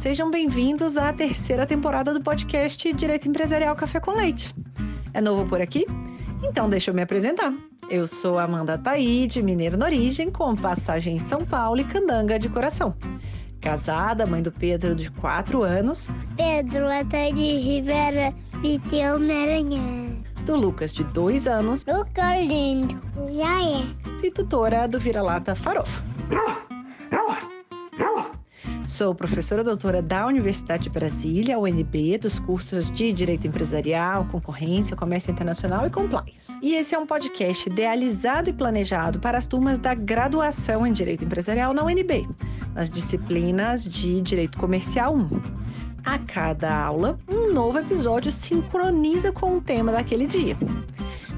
sejam bem-vindos à terceira temporada do podcast Direito Empresarial Café com Leite. É novo por aqui? Então deixa eu me apresentar. Eu sou Amanda Taide, mineira na origem, com passagem em São Paulo e candanga de coração. Casada, mãe do Pedro de 4 anos. Pedro Ataide Rivera Piteu Maranhão. Do Lucas, de 2 anos. Lucas lindo. Já é. E tutora do Vira-Lata Farofa. Sou professora doutora da Universidade de Brasília, UNB, dos cursos de Direito Empresarial, Concorrência, Comércio Internacional e Compliance. E esse é um podcast idealizado e planejado para as turmas da graduação em Direito Empresarial na UNB, nas disciplinas de Direito Comercial 1. A cada aula, um novo episódio sincroniza com o tema daquele dia.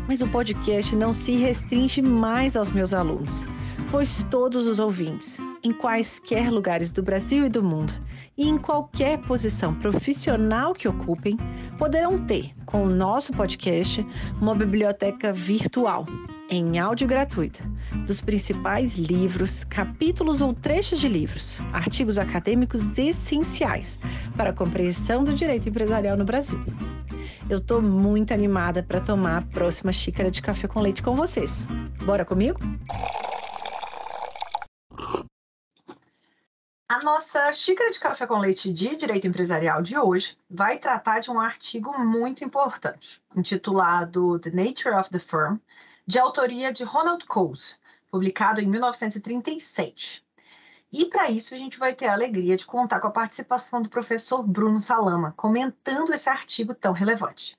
Mas o podcast não se restringe mais aos meus alunos pois todos os ouvintes, em quaisquer lugares do Brasil e do mundo, e em qualquer posição profissional que ocupem, poderão ter, com o nosso podcast, uma biblioteca virtual, em áudio gratuita, dos principais livros, capítulos ou trechos de livros, artigos acadêmicos essenciais para a compreensão do direito empresarial no Brasil. Eu estou muito animada para tomar a próxima xícara de café com leite com vocês. Bora comigo? A nossa xícara de café com leite de direito empresarial de hoje vai tratar de um artigo muito importante, intitulado The Nature of the Firm, de autoria de Ronald Coase, publicado em 1937. E para isso a gente vai ter a alegria de contar com a participação do professor Bruno Salama, comentando esse artigo tão relevante.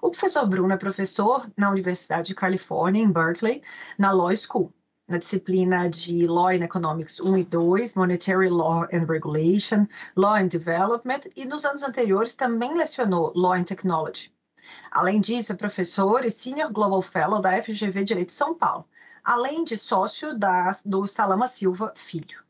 O professor Bruno é professor na Universidade de Califórnia, em Berkeley, na Law School na disciplina de Law and Economics 1 e 2, Monetary Law and Regulation, Law and Development, e nos anos anteriores também lecionou Law and Technology. Além disso, é professor e Senior Global Fellow da FGV Direito São Paulo, além de sócio da, do Salama Silva Filho.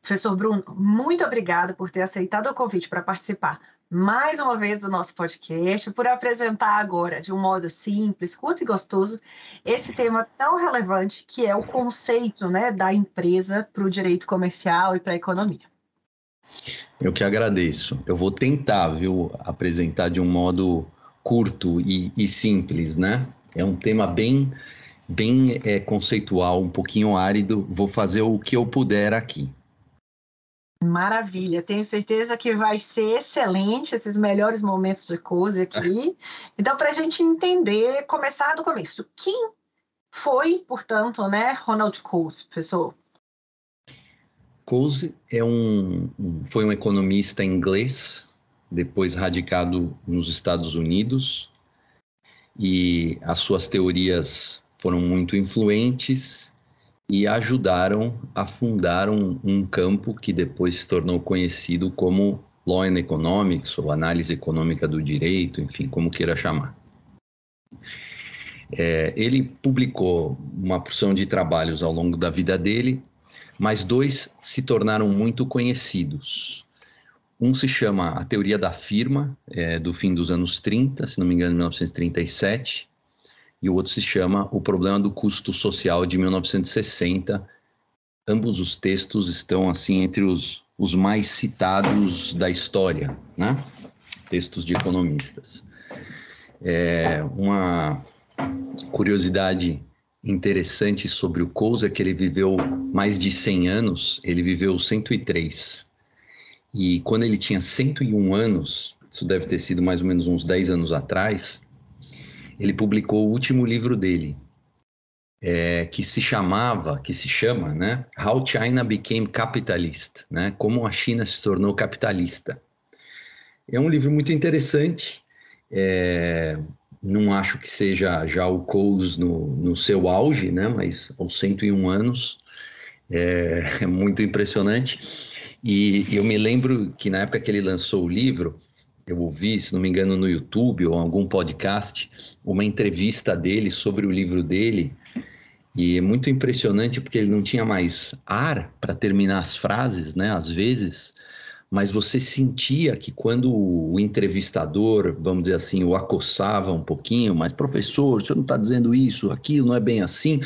Professor Bruno, muito obrigada por ter aceitado o convite para participar mais uma vez do nosso podcast, por apresentar agora, de um modo simples, curto e gostoso, esse tema tão relevante que é o conceito né, da empresa para o direito comercial e para a economia. Eu que agradeço. Eu vou tentar, viu, apresentar de um modo curto e, e simples, né? É um tema bem, bem é, conceitual, um pouquinho árido. Vou fazer o que eu puder aqui. Maravilha, tenho certeza que vai ser excelente esses melhores momentos de Coase aqui. Então, para a gente entender, começar do começo, quem foi, portanto, né, Ronald Coase, professor? Coase é um, foi um economista inglês, depois radicado nos Estados Unidos, e as suas teorias foram muito influentes e ajudaram a fundar um, um, campo que depois se tornou conhecido como Law and Economics, ou Análise Econômica do Direito, enfim, como queira chamar. É, ele publicou uma porção de trabalhos ao longo da vida dele, mas dois se tornaram muito conhecidos. Um se chama A Teoria da Firma, é, do fim dos anos 30, se não me engano, 1937, e o outro se chama O Problema do Custo Social de 1960. Ambos os textos estão assim entre os, os mais citados da história, né? Textos de economistas. É, uma curiosidade interessante sobre o Coase é que ele viveu mais de 100 anos, ele viveu 103. E quando ele tinha 101 anos, isso deve ter sido mais ou menos uns 10 anos atrás, ele publicou o último livro dele, é, que se chamava, que se chama, né, How China Became Capitalist, né, como a China se tornou capitalista. É um livro muito interessante. É, não acho que seja já o Coase no, no seu auge, né, mas aos 101 anos é, é muito impressionante. E eu me lembro que na época que ele lançou o livro, eu ouvi, se não me engano, no YouTube ou algum podcast, uma entrevista dele sobre o livro dele. E é muito impressionante porque ele não tinha mais ar para terminar as frases, né? Às vezes, mas você sentia que quando o entrevistador, vamos dizer assim, o acossava um pouquinho, mas professor, você não está dizendo isso, aquilo não é bem assim.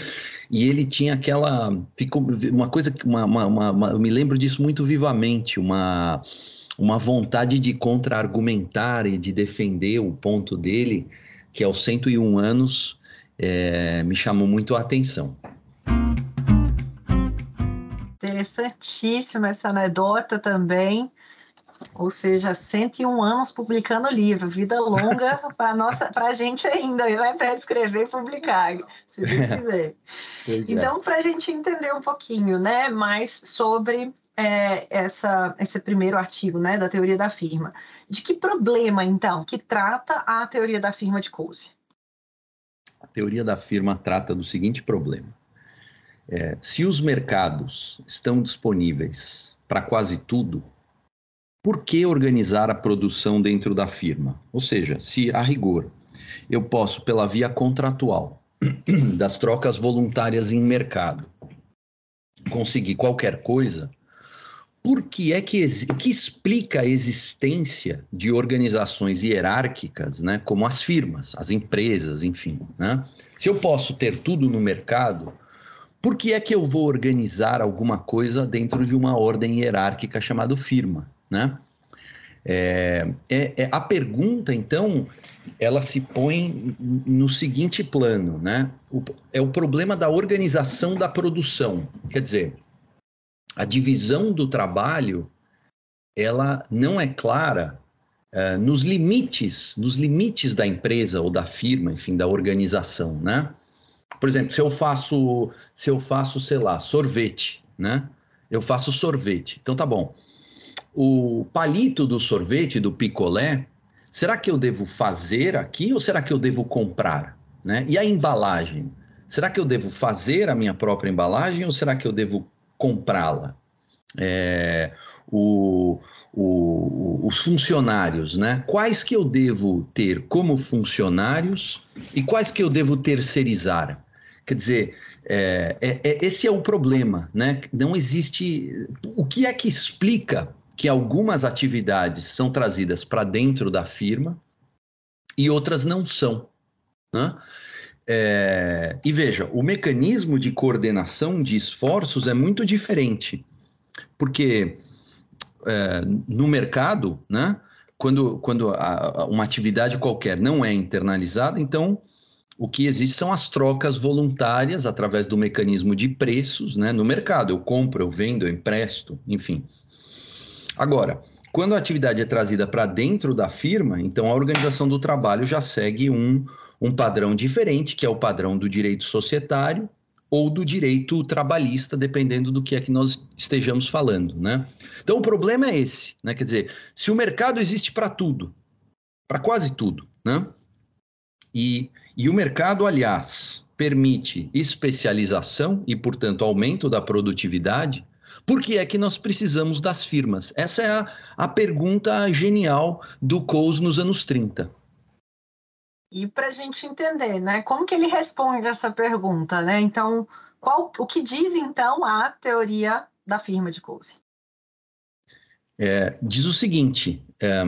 e ele tinha aquela. Ficou uma coisa que. Uma, uma, uma, eu me lembro disso muito vivamente, uma, uma vontade de contra-argumentar e de defender o ponto dele, que aos 101 anos é, me chamou muito a atenção. Interessantíssima essa anedota também. Ou seja, 101 anos publicando livro, vida longa para a gente ainda, né? Para escrever e publicar, se Deus quiser. Pois é. então, é. para a gente entender um pouquinho, né, mais sobre é, essa, esse primeiro artigo, né, da teoria da firma, de que problema então que trata a teoria da firma de Coase? A teoria da firma trata do seguinte problema: é, se os mercados estão disponíveis para quase tudo por que organizar a produção dentro da firma? Ou seja, se a rigor eu posso, pela via contratual, das trocas voluntárias em mercado, conseguir qualquer coisa, por que é que que explica a existência de organizações hierárquicas, né, como as firmas, as empresas, enfim, né? Se eu posso ter tudo no mercado, por que é que eu vou organizar alguma coisa dentro de uma ordem hierárquica chamada firma? né? É, é, é, a pergunta, então, ela se põe no seguinte plano, né? O, é o problema da organização da produção. Quer dizer, a divisão do trabalho, ela não é clara é, nos limites, nos limites da empresa ou da firma, enfim, da organização, né? Por exemplo, se eu faço, se eu faço, sei lá, sorvete, né? Eu faço sorvete. Então tá bom o palito do sorvete, do picolé, será que eu devo fazer aqui ou será que eu devo comprar? Né? E a embalagem? Será que eu devo fazer a minha própria embalagem ou será que eu devo comprá-la? É, o, o, os funcionários, né? Quais que eu devo ter como funcionários e quais que eu devo terceirizar? Quer dizer, é, é, é esse é o problema, né? Não existe. O que é que explica que algumas atividades são trazidas para dentro da firma e outras não são. Né? É, e veja, o mecanismo de coordenação de esforços é muito diferente, porque é, no mercado, né, quando, quando a, uma atividade qualquer não é internalizada, então o que existe são as trocas voluntárias através do mecanismo de preços né, no mercado. Eu compro, eu vendo, eu empresto, enfim. Agora, quando a atividade é trazida para dentro da firma, então a organização do trabalho já segue um, um padrão diferente, que é o padrão do direito societário ou do direito trabalhista, dependendo do que é que nós estejamos falando, né? Então o problema é esse, né? Quer dizer, se o mercado existe para tudo, para quase tudo, né? E, e o mercado, aliás, permite especialização e, portanto, aumento da produtividade, por que é que nós precisamos das firmas? Essa é a, a pergunta genial do Coase nos anos 30. E para a gente entender, né, como que ele responde essa pergunta, né? Então, qual, o que diz então a teoria da firma de Coase? É, diz o seguinte: é,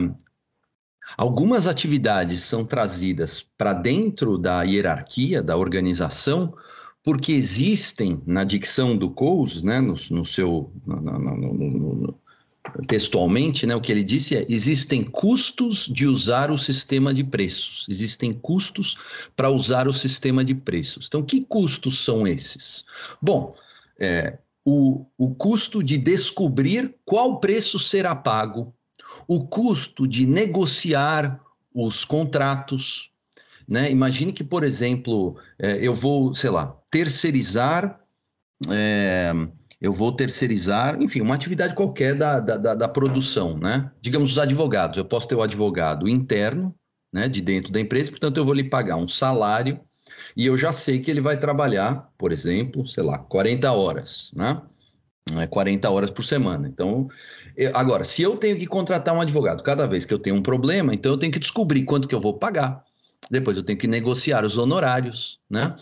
algumas atividades são trazidas para dentro da hierarquia da organização porque existem na dicção do Coase, né, no, no seu no, no, textualmente, né, o que ele disse é: existem custos de usar o sistema de preços, existem custos para usar o sistema de preços. Então, que custos são esses? Bom, é, o, o custo de descobrir qual preço será pago, o custo de negociar os contratos, né? Imagine que, por exemplo, é, eu vou, sei lá, terceirizar, é, eu vou terceirizar, enfim, uma atividade qualquer da, da, da, produção, né? Digamos, os advogados, eu posso ter o advogado interno, né, de dentro da empresa, portanto, eu vou lhe pagar um salário e eu já sei que ele vai trabalhar, por exemplo, sei lá, 40 horas, né? 40 horas por semana. Então, eu, agora, se eu tenho que contratar um advogado cada vez que eu tenho um problema, então eu tenho que descobrir quanto que eu vou pagar depois eu tenho que negociar os honorários, né?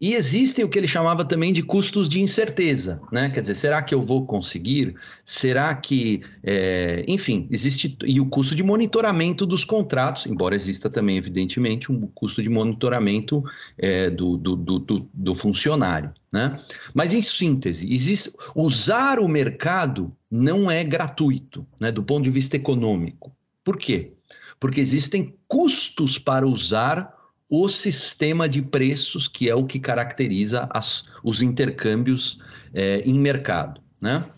E existem o que ele chamava também de custos de incerteza, né? Quer dizer, será que eu vou conseguir? Será que, é, enfim, existe e o custo de monitoramento dos contratos, embora exista também, evidentemente, um custo de monitoramento é, do, do, do, do, funcionário, né? Mas em síntese, existe usar o mercado não é gratuito, né? Do ponto de vista econômico. Por quê? Porque existem custos para usar o sistema de preços, que é o que caracteriza as, os intercâmbios é, em mercado. Né?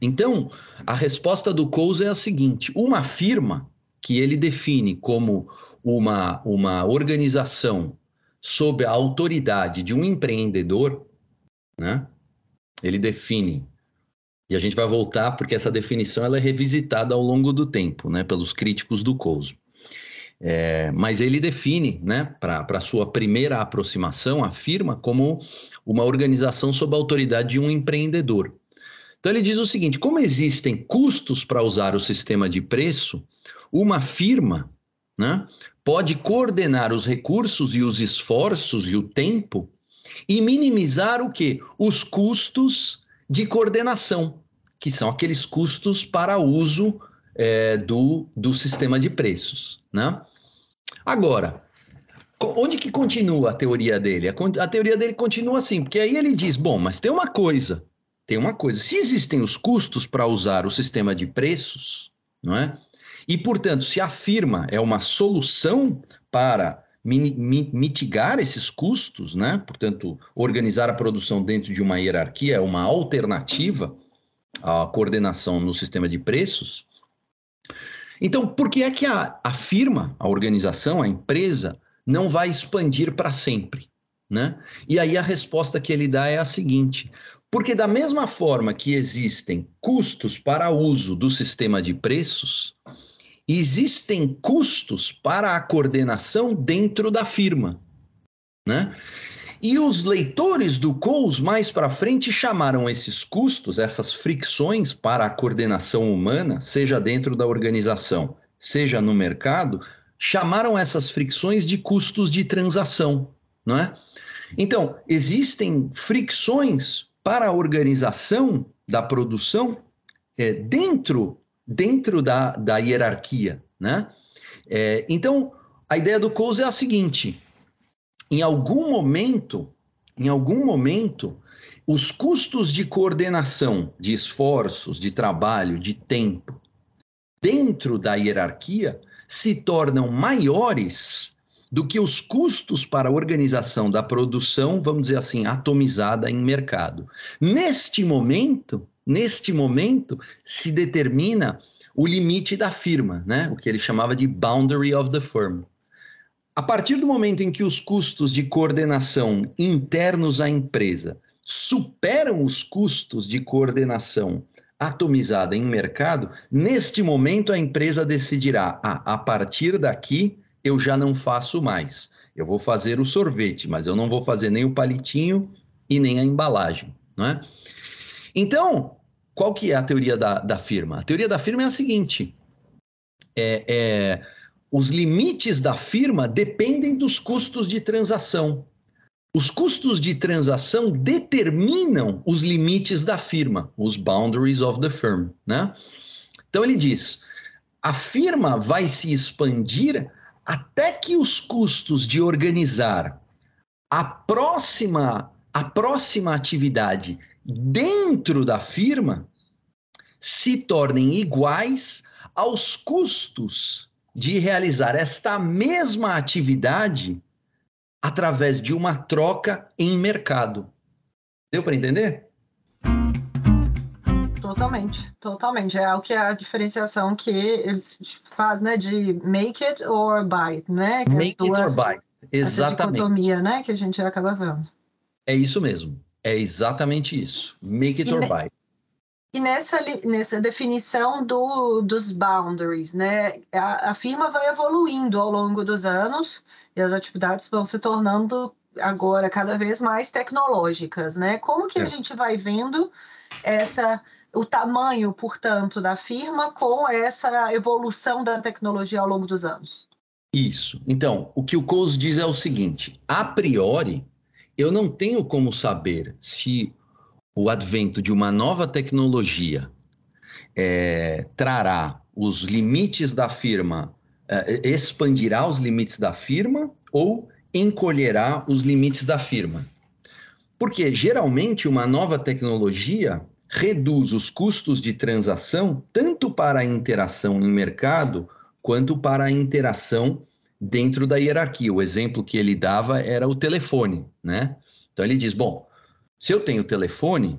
Então, a resposta do Coase é a seguinte: uma firma que ele define como uma, uma organização sob a autoridade de um empreendedor, né? ele define e a gente vai voltar porque essa definição ela é revisitada ao longo do tempo, né, pelos críticos do Coase. É, mas ele define, né, para sua primeira aproximação, a firma como uma organização sob a autoridade de um empreendedor. Então ele diz o seguinte: como existem custos para usar o sistema de preço, uma firma né, pode coordenar os recursos e os esforços e o tempo e minimizar o que? Os custos de coordenação, que são aqueles custos para uso é, do, do sistema de preços. Né? Agora, onde que continua a teoria dele? A, teoria dele continua assim, porque aí ele diz: bom, mas tem uma coisa, tem uma coisa. Se existem os custos para usar o sistema de preços, não é? E, portanto, se a firma é uma solução para mitigar esses custos, né? Portanto, organizar a produção dentro de uma hierarquia é uma alternativa à coordenação no sistema de preços. Então, por que é que a, a firma, a organização, a empresa, não vai expandir para sempre? Né? E aí a resposta que ele dá é a seguinte: porque, da mesma forma que existem custos para uso do sistema de preços, existem custos para a coordenação dentro da firma. Né? E os leitores do COUS mais para frente chamaram esses custos, essas fricções para a coordenação humana, seja dentro da organização, seja no mercado, chamaram essas fricções de custos de transação, não é? Então, existem fricções para a organização da produção é, dentro, dentro da, da hierarquia, né? É, então, a ideia do Coase é a seguinte: em algum momento, em algum momento, os custos de coordenação, de esforços, de trabalho, de tempo, dentro da hierarquia, se tornam maiores do que os custos para a organização da produção, vamos dizer assim, atomizada em mercado. Neste momento, neste momento, se determina o limite da firma, né? O que ele chamava de boundary of the firm. A partir do momento em que os custos de coordenação internos à empresa superam os custos de coordenação atomizada em mercado, neste momento a empresa decidirá: ah, a partir daqui eu já não faço mais. Eu vou fazer o sorvete, mas eu não vou fazer nem o palitinho e nem a embalagem. Não é? Então, qual que é a teoria da, da firma? A teoria da firma é a seguinte: é, é os limites da firma dependem dos custos de transação. Os custos de transação determinam os limites da firma, os boundaries of the firm, né? Então ele diz: a firma vai se expandir até que os custos de organizar a próxima a próxima atividade dentro da firma se tornem iguais aos custos de realizar esta mesma atividade através de uma troca em mercado. Deu para entender? Totalmente, totalmente. É o que é a diferenciação que eles faz, né, de make it or buy, né? Que é make it or buy. Exatamente. dicotomia, né, que a gente acaba vendo. É isso mesmo. É exatamente isso. Make it e or buy. E nessa, nessa definição do, dos boundaries, né, a, a, firma vai evoluindo ao longo dos anos e as atividades vão se tornando agora cada vez mais tecnológicas, né? Como que é. a gente vai vendo essa o tamanho, portanto, da firma com essa evolução da tecnologia ao longo dos anos? Isso. Então, o que o Coase diz é o seguinte: a priori, eu não tenho como saber se o advento de uma nova tecnologia é, trará os limites da firma, é, expandirá os limites da firma ou encolherá os limites da firma. Porque geralmente uma nova tecnologia reduz os custos de transação tanto para a interação em mercado quanto para a interação dentro da hierarquia. O exemplo que ele dava era o telefone, né? Então ele diz: bom, se eu tenho telefone,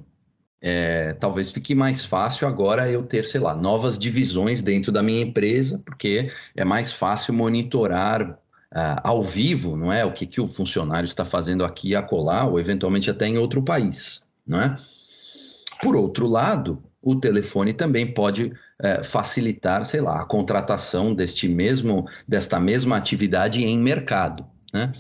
é, talvez fique mais fácil agora eu ter, sei lá, novas divisões dentro da minha empresa, porque é mais fácil monitorar Uh, ao vivo, não é? O que, que o funcionário está fazendo aqui a colar, ou eventualmente até em outro país, não é? Por outro lado, o telefone também pode uh, facilitar, sei lá, a contratação deste mesmo, desta mesma atividade em mercado, né?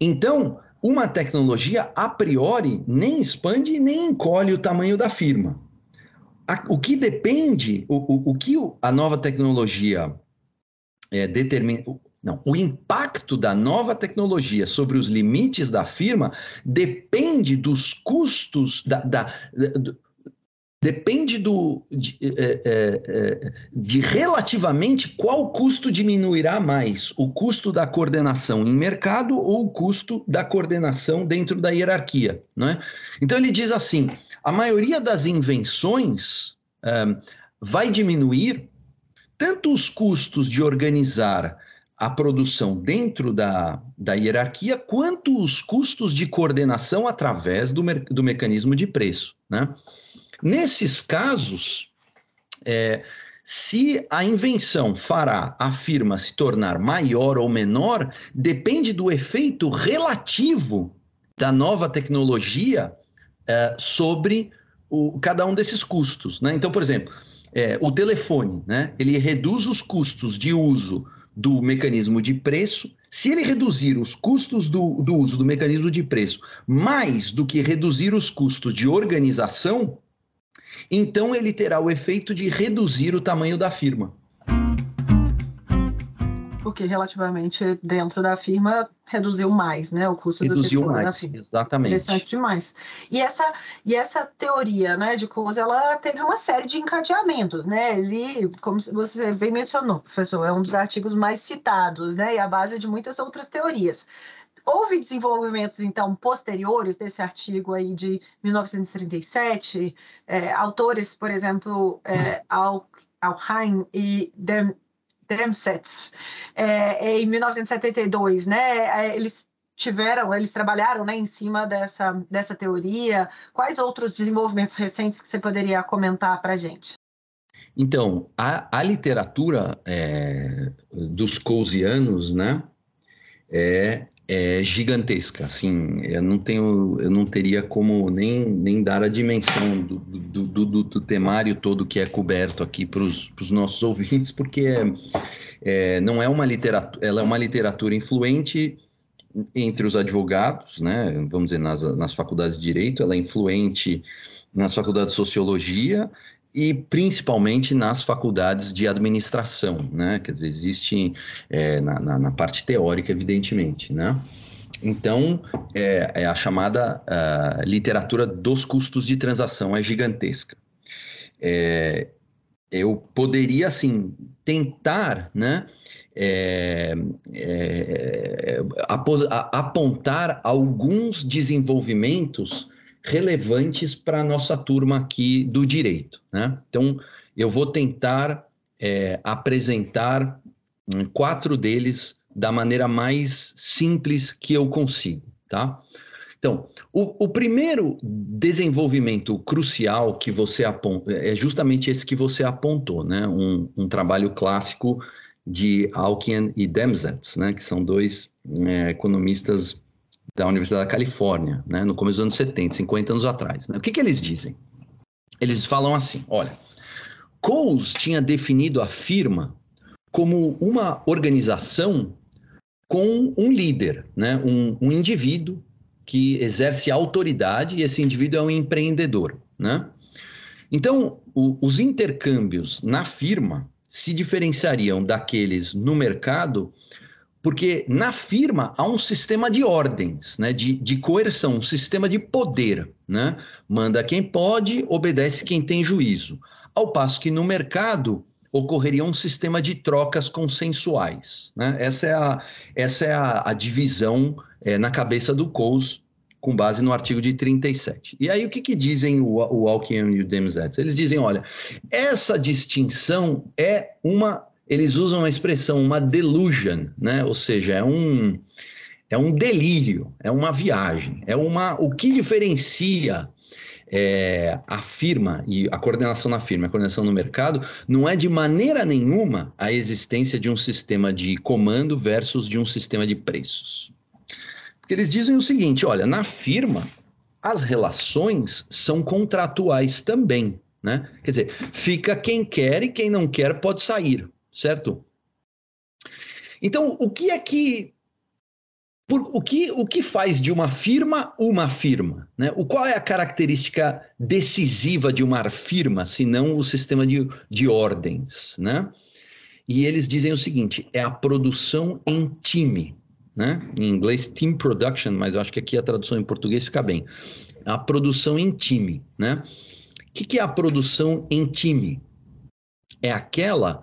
Então, uma tecnologia a priori nem expande nem encolhe o tamanho da firma. o que depende, o, o, o que a nova tecnologia é, determina, não, o impacto da nova tecnologia sobre os limites da firma depende dos custos da, da, da depende do, de, é, é, é, de, relativamente qual custo diminuirá mais, o custo da coordenação em mercado ou o custo da coordenação dentro da hierarquia. Né? Então ele diz assim: a maioria das invenções é, vai diminuir tanto os custos de organizar a produção dentro da, da hierarquia, quanto os custos de coordenação através do, do mecanismo de preço. Né? Nesses casos, é, se a invenção fará a firma se tornar maior ou menor, depende do efeito relativo da nova tecnologia é, sobre o, cada um desses custos. Né? Então, por exemplo, é, o telefone, né? ele reduz os custos de uso do mecanismo de preço, se ele reduzir os custos do, do uso do mecanismo de preço mais do que reduzir os custos de organização, então ele terá o efeito de reduzir o tamanho da firma. Porque relativamente dentro da firma reduziu mais, né, o custo reduziu do mais, exatamente. Interessante demais. E essa e essa teoria, né, de Close, ela teve uma série de encadeamentos, né? Ele, como você bem mencionou, professor, é um dos artigos mais citados, né, e a base de muitas outras teorias. Houve desenvolvimentos, então, posteriores desse artigo aí de 1937, é, autores, por exemplo, é, Al, Alheim e Dem, Demsetz, é, em 1972, né, é, eles tiveram, eles trabalharam né, em cima dessa, dessa teoria. Quais outros desenvolvimentos recentes que você poderia comentar para a gente? Então, a, a literatura é, dos Coasianos, né, é, é gigantesca, assim, eu não tenho, eu não teria como nem, nem dar a dimensão do, do, do, do temário todo que é coberto aqui para os nossos ouvintes, porque é, é, não é uma literatura, ela é uma literatura influente entre os advogados, né, vamos dizer, nas, nas faculdades de Direito, ela é influente nas faculdades de Sociologia, e principalmente nas faculdades de administração, né? Quer dizer, existe é, na, na, na, parte teórica, evidentemente, né? Então, é, é a chamada uh, literatura dos custos de transação, é gigantesca. É, eu poderia, assim, tentar, né? É, é, apontar alguns desenvolvimentos relevantes para a nossa turma aqui do direito. Né? Então, eu vou tentar é, apresentar hum, quatro deles da maneira mais simples que eu consigo. Tá? Então, o, o, primeiro desenvolvimento crucial que você aponta é justamente esse que você apontou, né? Um, um trabalho clássico de Alkian e Demsetz, né? Que são dois é, economistas da Universidade da Califórnia, né, no começo dos anos 70, 50 anos atrás. Né? O que, que eles dizem? Eles falam assim: olha, Coles tinha definido a firma como uma organização com um líder, né, um, um indivíduo que exerce autoridade e esse indivíduo é um empreendedor. Né? Então, o, os intercâmbios na firma se diferenciariam daqueles no mercado Porque na firma há um sistema de ordens, né, de, de coerção, um sistema de poder. Né? Manda quem pode, obedece quem tem juízo. Ao passo que no mercado ocorreria um sistema de trocas consensuais. Né? Essa é a, essa é a, a divisão é, na cabeça do Coase, com base no artigo de 37. E aí o que, que dizem o, o e o Demsets? Eles dizem, olha, essa distinção é uma eles usam a expressão uma delusion, né? Ou seja, é um é um delírio, é uma viagem, é uma o que diferencia é, a firma e a coordenação na firma, a coordenação no mercado, não é de maneira nenhuma a existência de um sistema de comando versus de um sistema de preços. Porque eles dizem o seguinte: olha, na firma as relações são contratuais também, né? Quer dizer, fica quem quer e quem não quer pode sair certo? Então, o que é que por, o, que, o que faz de uma firma uma firma? Né? O, qual é a característica decisiva de uma firma, se não o sistema de, de ordens? Né? E eles dizem o seguinte: é a produção em time. Né? Em inglês, team production, mas eu acho que aqui a tradução em português fica bem. A produção em time. Né? O que, que é a produção em time? É aquela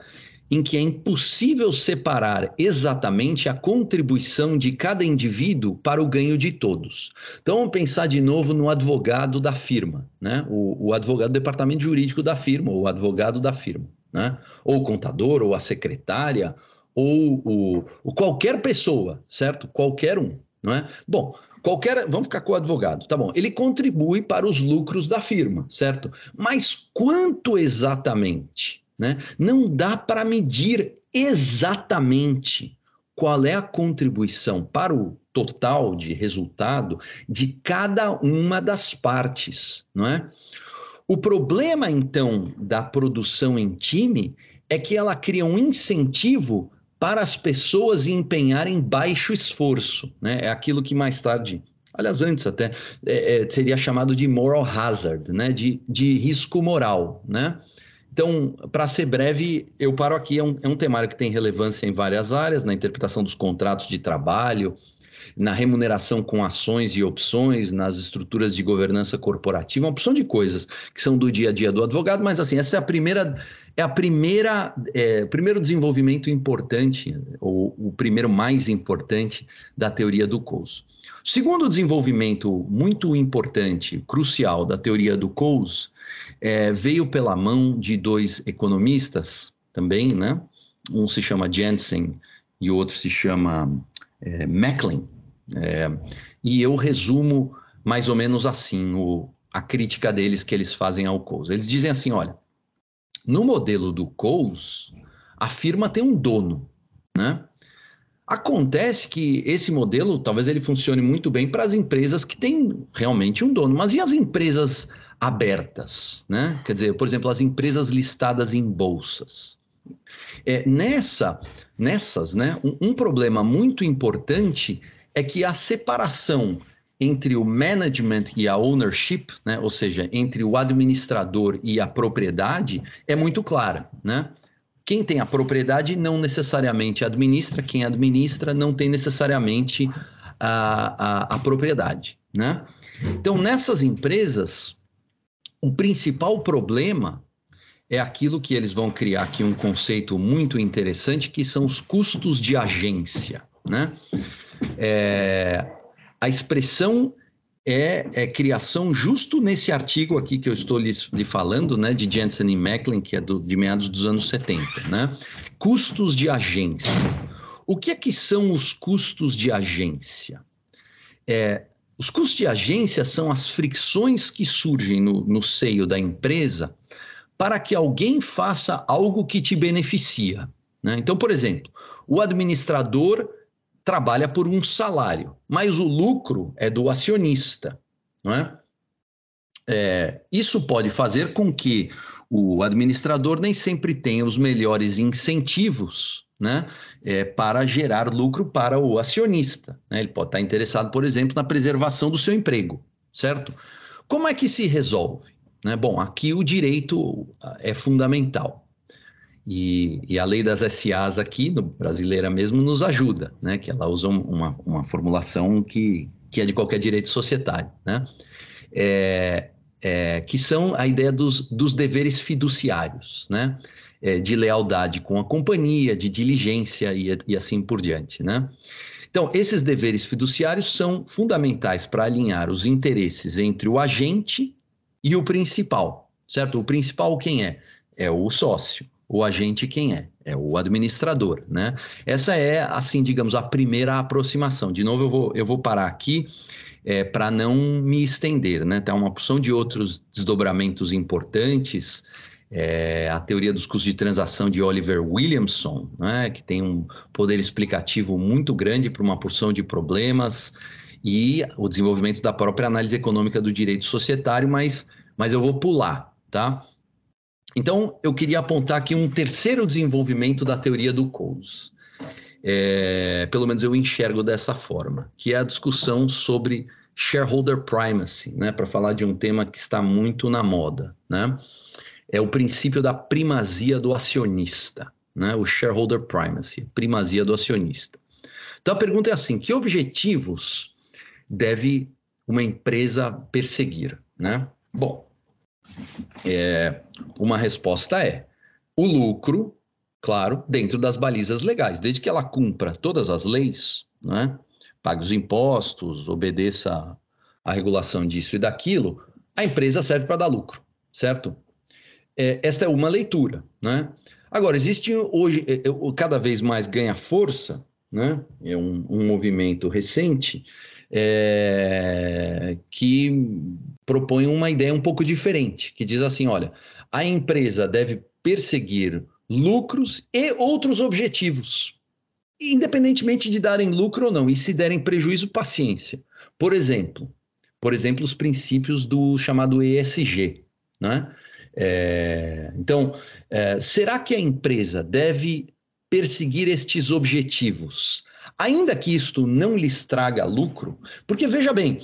em que é impossível separar exatamente a contribuição de cada indivíduo para o ganho de todos. Então, vamos pensar de novo no advogado da firma, né? o, o advogado do departamento jurídico da firma, ou o advogado da firma, né? ou o contador, ou a secretária, ou o, qualquer pessoa, certo? Qualquer um, não é? Bom, qualquer, vamos ficar com o advogado, tá bom? Ele contribui para os lucros da firma, certo? Mas quanto exatamente? Né? Não dá para medir exatamente qual é a contribuição para o total de resultado de cada uma das partes, não é? O problema então da produção em time é que ela cria um incentivo para as pessoas empenharem baixo esforço, né? É aquilo que mais tarde, aliás antes até, é, é, seria chamado de moral hazard, né? De, de risco moral, né? Então, para ser breve, eu paro aqui. É um, é um temário que tem relevância em várias áreas, na interpretação dos contratos de trabalho, na remuneração com ações e opções, nas estruturas de governança corporativa, uma opção de coisas que são do dia a dia do advogado, mas assim, essa é a primeira, é a primeira, é, primeiro desenvolvimento importante, ou o primeiro mais importante da teoria do Coase. Segundo desenvolvimento muito importante, crucial da teoria do Coase, é, veio pela mão de dois economistas também, né? Um se chama Jensen e o outro se chama é, Macklin. É, e eu resumo mais ou menos assim o, a crítica deles que eles fazem ao Coase. Eles dizem assim, olha, no modelo do Coase, a firma tem um dono, né? Acontece que esse modelo, talvez ele funcione muito bem para as empresas que têm realmente um dono, mas e as empresas abertas, né? Quer dizer, por exemplo, as empresas listadas em bolsas. É, nessa, nessas, né, um, um problema muito importante é que a separação entre o management e a ownership, né, ou seja, entre o administrador e a propriedade, é muito clara, né? Quem tem a propriedade não necessariamente administra, quem administra não tem necessariamente a, a, a propriedade, né? Então, nessas empresas, o principal problema é aquilo que eles vão criar aqui um conceito muito interessante, que são os custos de agência. Né? É, a expressão é, é, criação justo nesse artigo aqui que eu estou lhe, lhe falando, né, de Jensen e Macklin, que é do, de meados dos anos 70. Né? Custos de agência. O que é que são os custos de agência? É, os custos de agência são as fricções que surgem no, no seio da empresa para que alguém faça algo que te beneficia. Né? Então, por exemplo, o administrador trabalha por um salário, mas o lucro é do acionista. Não é? É, isso pode fazer com que o administrador nem sempre tenha os melhores incentivos né, é, para gerar lucro para o acionista. Né? Ele pode estar interessado, por exemplo, na preservação do seu emprego, certo? Como é que se resolve? Né? Bom, aqui o direito ah, é fundamental. E, e, a lei das SAs aqui, no brasileira mesmo, nos ajuda, né? Que ela usa uma, uma formulação que, que é de qualquer direito societário, né? É, é, que são a ideia dos, dos deveres fiduciários, né? É, de lealdade com a companhia, de diligência e, e assim por diante, né? Então, esses deveres fiduciários são fundamentais para alinhar os interesses entre o agente e o principal, certo? O principal quem é? É o sócio. O agente quem é? É o administrador, né? Essa é, assim, digamos, a primeira aproximação. De novo, eu vou, eu vou parar aqui é, para não me estender, né? Tem uma porção de outros desdobramentos importantes é, a teoria dos custos de transação de Oliver Williamson, né, que tem um poder explicativo muito grande para uma porção de problemas, e o desenvolvimento da própria análise econômica do direito societário, mas, mas eu vou pular, tá? Então, eu queria apontar aqui um terceiro desenvolvimento da teoria do Coase. É, pelo menos eu enxergo dessa forma, que é a discussão sobre shareholder primacy, né, para falar de um tema que está muito na moda, né? é o princípio da primazia do acionista, né? o shareholder primacy, primazia do acionista. Então a pergunta é assim: que objetivos deve uma empresa perseguir? Né? Bom, é, uma resposta é o lucro, claro, dentro das balizas legais, desde que ela cumpra todas as leis, né? pague os impostos, obedeça à regulação disso e daquilo, a empresa serve para dar lucro, certo? É, esta é uma leitura, né? Agora, existe hoje, é, é, cada vez mais ganha força, né? É um, um movimento recente é, que propõe uma ideia um pouco diferente, que diz assim, olha, a empresa deve perseguir lucros e outros objetivos, independentemente de darem lucro ou não, e se derem prejuízo, paciência. Por exemplo, por exemplo, os princípios do chamado ESG, né? É, então, é, será que a empresa deve perseguir estes objetivos, ainda que isto não lhes traga lucro? Porque veja bem,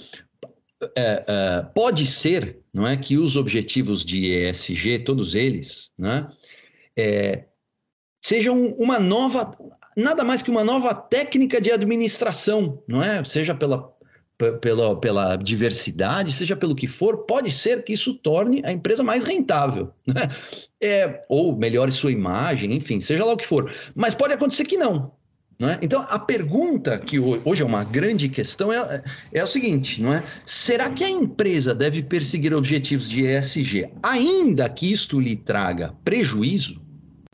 é, é pode ser, não é, que os objetivos de ESG, todos eles, né, é, sejam uma nova, nada mais que uma nova técnica de administração, não é? Seja pela pela, pela diversidade, seja pelo que for, pode ser que isso torne a empresa mais rentável, né? É, ou melhore sua imagem, enfim, seja lá o que for. Mas pode acontecer que não. É? Então, a pergunta que hoje é uma grande questão é, é o seguinte: não é? será que a empresa deve perseguir objetivos de ESG, ainda que isto lhe traga prejuízo?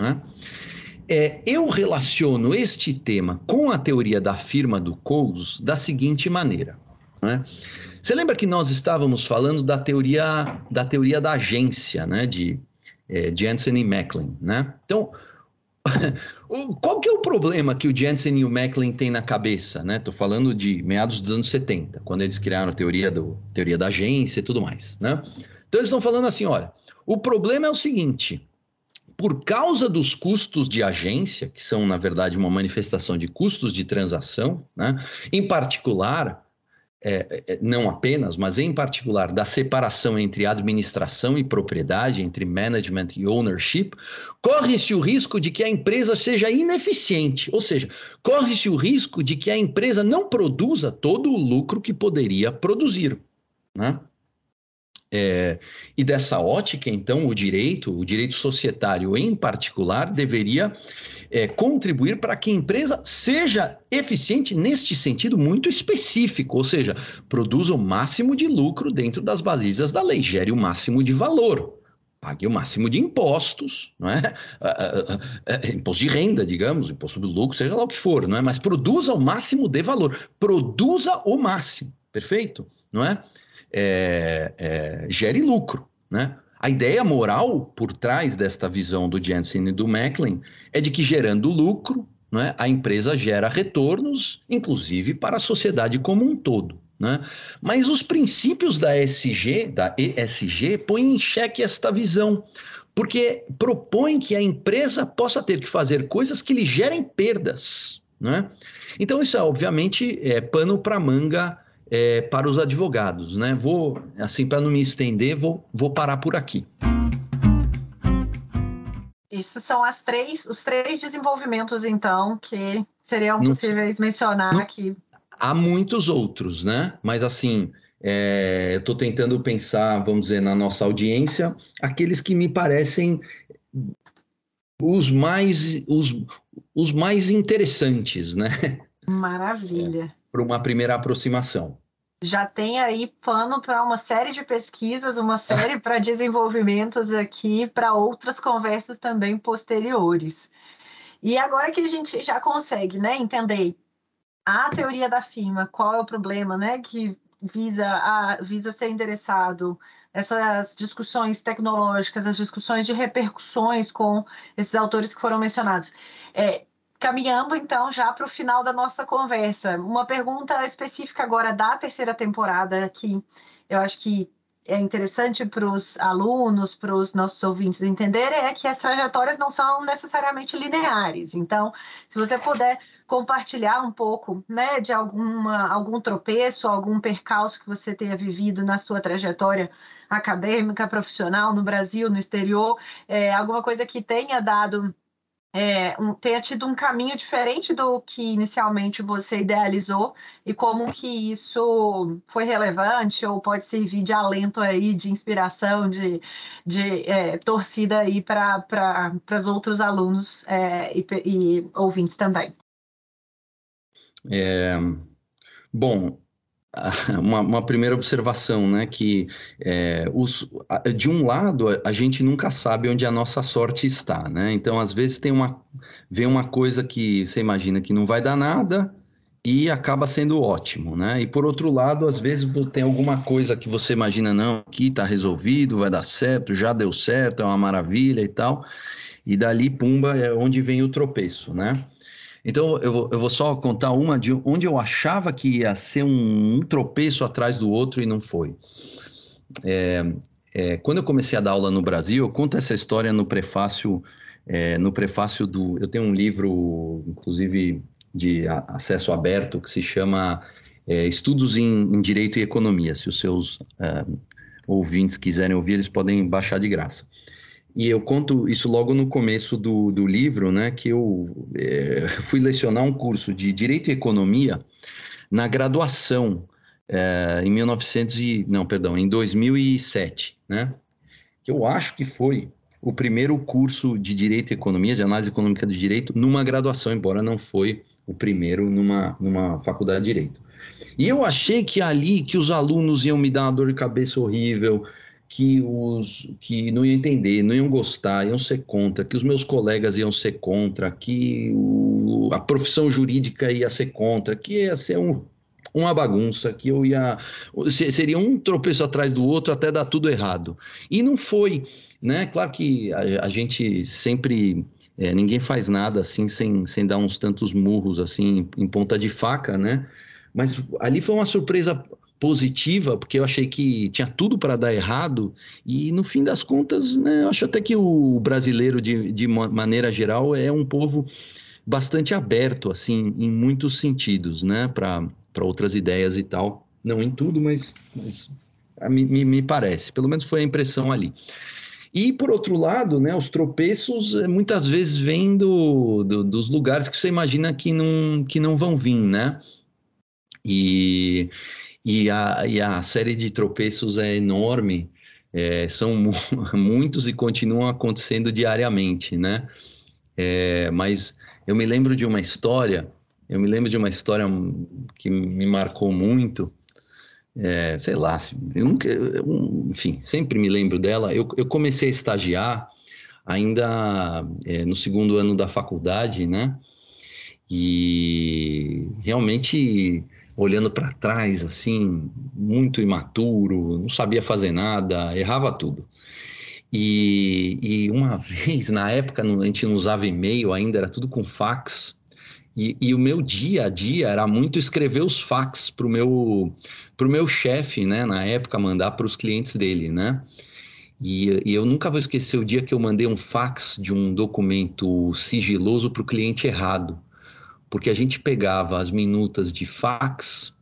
É? É, eu relaciono este tema com a teoria da firma do Coase da seguinte maneira. Né? Você lembra que nós estávamos falando da teoria da teoria da agência, né? De é, Jensen e Macklin, né? Então, qual que é o problema que o Jensen e o Macklin têm na cabeça, né? Estou falando de meados dos anos 70, quando eles criaram a teoria, do, teoria da agência e tudo mais, né? Então eles estão falando assim, olha, o problema é o seguinte, por causa dos custos de agência, que são, na verdade, uma manifestação de custos de transação, né? em particular, é, é, não apenas, mas em particular, da separação entre administração e propriedade, entre management e ownership, corre-se o risco de que a empresa seja ineficiente, ou seja, corre-se o risco de que a empresa não produza todo o lucro que poderia produzir. Né? É, e dessa ótica, então, o direito, o direito societário em particular, deveria é, contribuir para que a empresa seja eficiente neste sentido muito específico, ou seja, produza o máximo de lucro dentro das balizas da lei, gere o máximo de valor pague o máximo de impostos, não é? imposto de renda, digamos, imposto do lucro, seja lá o que for, não é? Mas produza o máximo de valor, produza o máximo, perfeito, não é? É, é gere lucro, né? A ideia moral por trás desta visão do Jensen e do Macklin é de que gerando lucro, né, a empresa gera retornos, inclusive para a sociedade como um todo. Né? Mas os princípios da ESG, da ESG põem em xeque esta visão, porque propõem que a empresa possa ter que fazer coisas que lhe gerem perdas. Né? Então, isso é obviamente é pano para manga é, para os advogados, né? Vou, assim, para não me estender, vou, vou parar por aqui. Essas são as três, os três desenvolvimentos, então, que seriam possíveis não, mencionar não, aqui. Há muitos outros, né? Mas assim, é, estou tentando pensar, vamos dizer, na nossa audiência, aqueles que me parecem os mais, os, os mais interessantes, né? Maravilha. É, Para uma primeira aproximação. Já tem aí pano para uma série de pesquisas, uma série para desenvolvimentos aqui, para outras conversas também posteriores. E agora que a gente já consegue né, entender a teoria da firma, qual é o problema né, que visa, a, visa ser endereçado, essas discussões tecnológicas, as discussões de repercussões com esses autores que foram mencionados. É, caminhando então já para o final da nossa conversa, uma pergunta específica agora da terceira temporada que eu acho que é interessante para os alunos, para os nossos ouvintes entenderem, é que as trajetórias não são necessariamente lineares. Então, se você puder compartilhar um pouco né, de alguma, algum tropeço, algum percalço que você tenha vivido na sua trajetória acadêmica, profissional, no Brasil, no exterior, é, alguma coisa que tenha dado é, um, tenha tido um caminho diferente do que inicialmente você idealizou e como que isso foi relevante ou pode servir de alento aí, de inspiração, de, de é, torcida aí para os outros alunos é, e, e, ouvintes também. É, bom, uma, uma, primeira observação, né? Que é, os, de um lado a gente nunca sabe onde a nossa sorte está, né? Então às vezes tem uma vem uma coisa que você imagina que não vai dar nada e acaba sendo ótimo, né? E por outro lado, às vezes tem alguma coisa que você imagina não, aqui está resolvido, vai dar certo, já deu certo, é uma maravilha e tal. E dali, pumba, é onde vem o tropeço, né? Então, eu vou, eu vou só contar uma de onde eu achava que ia ser um, um tropeço atrás do outro e não foi. É, é, quando eu comecei a dar aula no Brasil, eu conto essa história no prefácio, é, no prefácio do. Eu tenho um livro, inclusive, de acesso aberto, que se chama é, Estudos em, em, Direito e Economia. Se os seus é, ouvintes quiserem ouvir, eles podem baixar de graça. E eu conto isso logo no começo do, do livro, né? Que eu é, fui lecionar um curso de Direito e Economia na graduação é, em 1900 e, não, perdão, em 2007, né? Que eu acho que foi o primeiro curso de Direito e Economia, de Análise Econômica do Direito, numa graduação, embora não foi o primeiro numa, numa faculdade de Direito. E eu achei que ali, que os alunos iam me dar uma dor de cabeça horrível, que os que não iam entender, não iam gostar, iam ser contra, que os meus colegas iam ser contra, que o, a profissão jurídica ia ser contra, que ia ser um, uma bagunça, que eu ia seria um tropeço atrás do outro até dar tudo errado. E não foi, né? Claro que a, a gente sempre é, ninguém faz nada assim sem, sem dar uns tantos murros assim em ponta de faca, né? Mas ali foi uma surpresa positiva, porque eu achei que tinha tudo para dar errado, e no fim das contas, né, eu acho até que o brasileiro, de, de maneira geral, é um povo bastante aberto, assim, em muitos sentidos, né, para outras ideias e tal. Não em tudo, mas, mas me, me parece, pelo menos foi a impressão ali. E, por outro lado, né, os tropeços eh, muitas vezes vêm do, do, dos lugares que você imagina que não, que não vão vir, né? E, e a, e a série de tropeços é enorme, é, são muitos e continuam acontecendo diariamente, né? É, mas eu me lembro de uma história, eu me lembro de uma história que me marcou muito, é, sei lá, eu nunca, eu, enfim, sempre me lembro dela. Eu, eu comecei a estagiar ainda é, no segundo ano da faculdade, né? E realmente olhando para trás, assim, muito imaturo, não sabia fazer nada, errava tudo. E, e uma vez, na época, a gente não usava e-mail ainda, era tudo com fax. E, e, o meu dia a dia era muito escrever os fax para o meu, pro meu chefe, né? Na época, mandar para os clientes dele, né? E, e, eu nunca vou esquecer o dia que eu mandei um fax de um documento sigiloso para o cliente errado porque a gente pegava as minutas de fax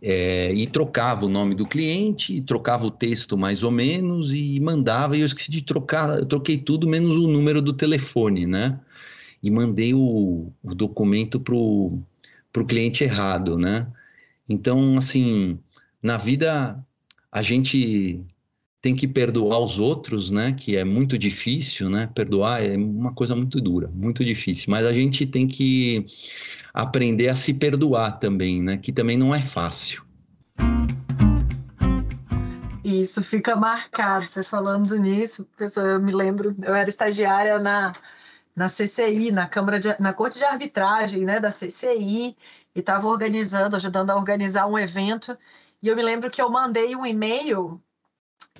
é, e trocava o nome do cliente, trocava o texto mais ou menos e mandava. E eu esqueci de trocar, eu troquei tudo menos o número do telefone, né? E mandei o, o documento para o cliente errado, né? Então, assim, na vida a gente tem que perdoar os outros, né? Que é muito difícil, né? Perdoar é uma coisa muito dura, muito difícil. Mas a gente tem que aprender a se perdoar também, né? Que também não é fácil. Isso fica marcado. Você falando nisso, pessoal, eu me lembro, eu era estagiária na, na CCI, na Câmara de, na Corte de Arbitragem, né, da CCI, e estava organizando, ajudando a organizar um evento. E eu me lembro que eu mandei um e-mail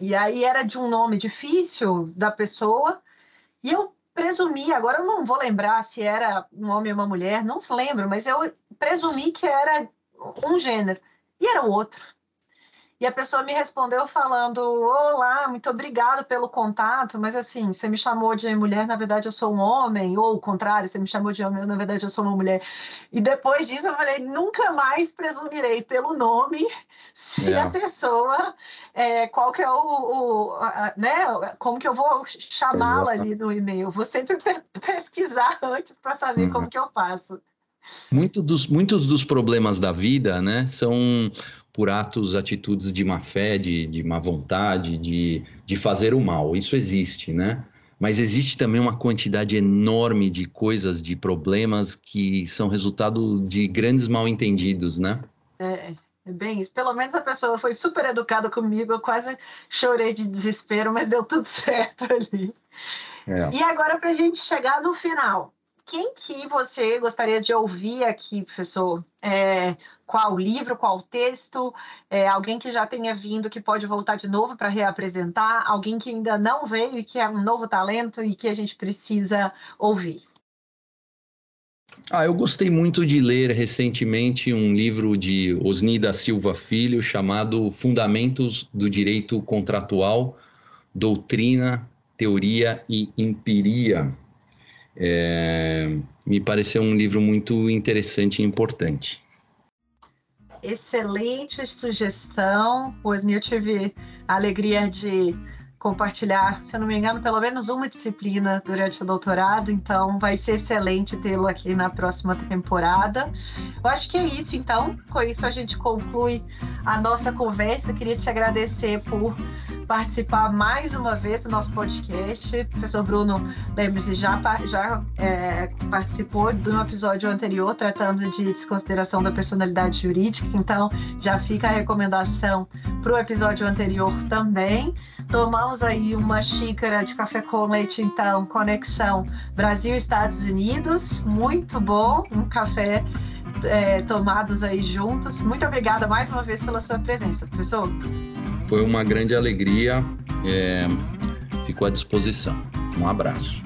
e aí era de um nome difícil da pessoa, e eu presumi, agora eu não vou lembrar se era um homem ou uma mulher, não se lembro, mas eu presumi que era um gênero, e era outro. E a pessoa me respondeu falando: Olá, muito obrigado pelo contato, mas assim, você me chamou de mulher, na verdade eu sou um homem, ou o contrário, você me chamou de homem, na verdade eu sou uma mulher. E depois disso eu falei: nunca mais presumirei pelo nome se é. a pessoa, é, qual que é o, o a, né, como que eu vou chamá-la ali no e-mail. Vou sempre pesquisar antes para saber uhum. como que eu faço. Muito dos, muitos dos problemas da vida, né, são por atos, atitudes de má fé, de, de má vontade, de, de fazer o mal. Isso existe, né? Mas existe também uma quantidade enorme de coisas, de problemas que são resultado de grandes mal entendidos, né? É, é bem isso. Pelo menos a pessoa foi super educada comigo, eu quase chorei de desespero, mas deu tudo certo ali. É. E agora, para a gente chegar no final, quem que você gostaria de ouvir aqui, professor? É, qual livro, qual texto? É, alguém que já tenha vindo, que pode voltar de novo para reapresentar? Alguém que ainda não veio e que é um novo talento e que a gente precisa ouvir? Ah, eu gostei muito de ler recentemente um livro de Osni da Silva Filho chamado Fundamentos do Direito Contratual, Doutrina, Teoria e Empiria é, me pareceu um livro muito interessante e importante. Excelente sugestão, pois eu tive a alegria de compartilhar, se não me engano, pelo menos uma disciplina durante o doutorado, então vai ser excelente tê-lo aqui na próxima temporada. Eu acho que é isso, então. Com isso a gente conclui a nossa conversa. Queria te agradecer por participar mais uma vez do nosso podcast. O professor Bruno, lembre-se, já, já é, participou de um episódio anterior tratando de desconsideração da personalidade jurídica, então já fica a recomendação para o episódio anterior também. Tomamos aí uma xícara de café com leite, então, conexão Brasil-Estados Unidos, muito bom, um café é, tomados aí juntos. Muito obrigada mais uma vez pela sua presença, professor. Foi uma grande alegria, é, fico à disposição. Um abraço.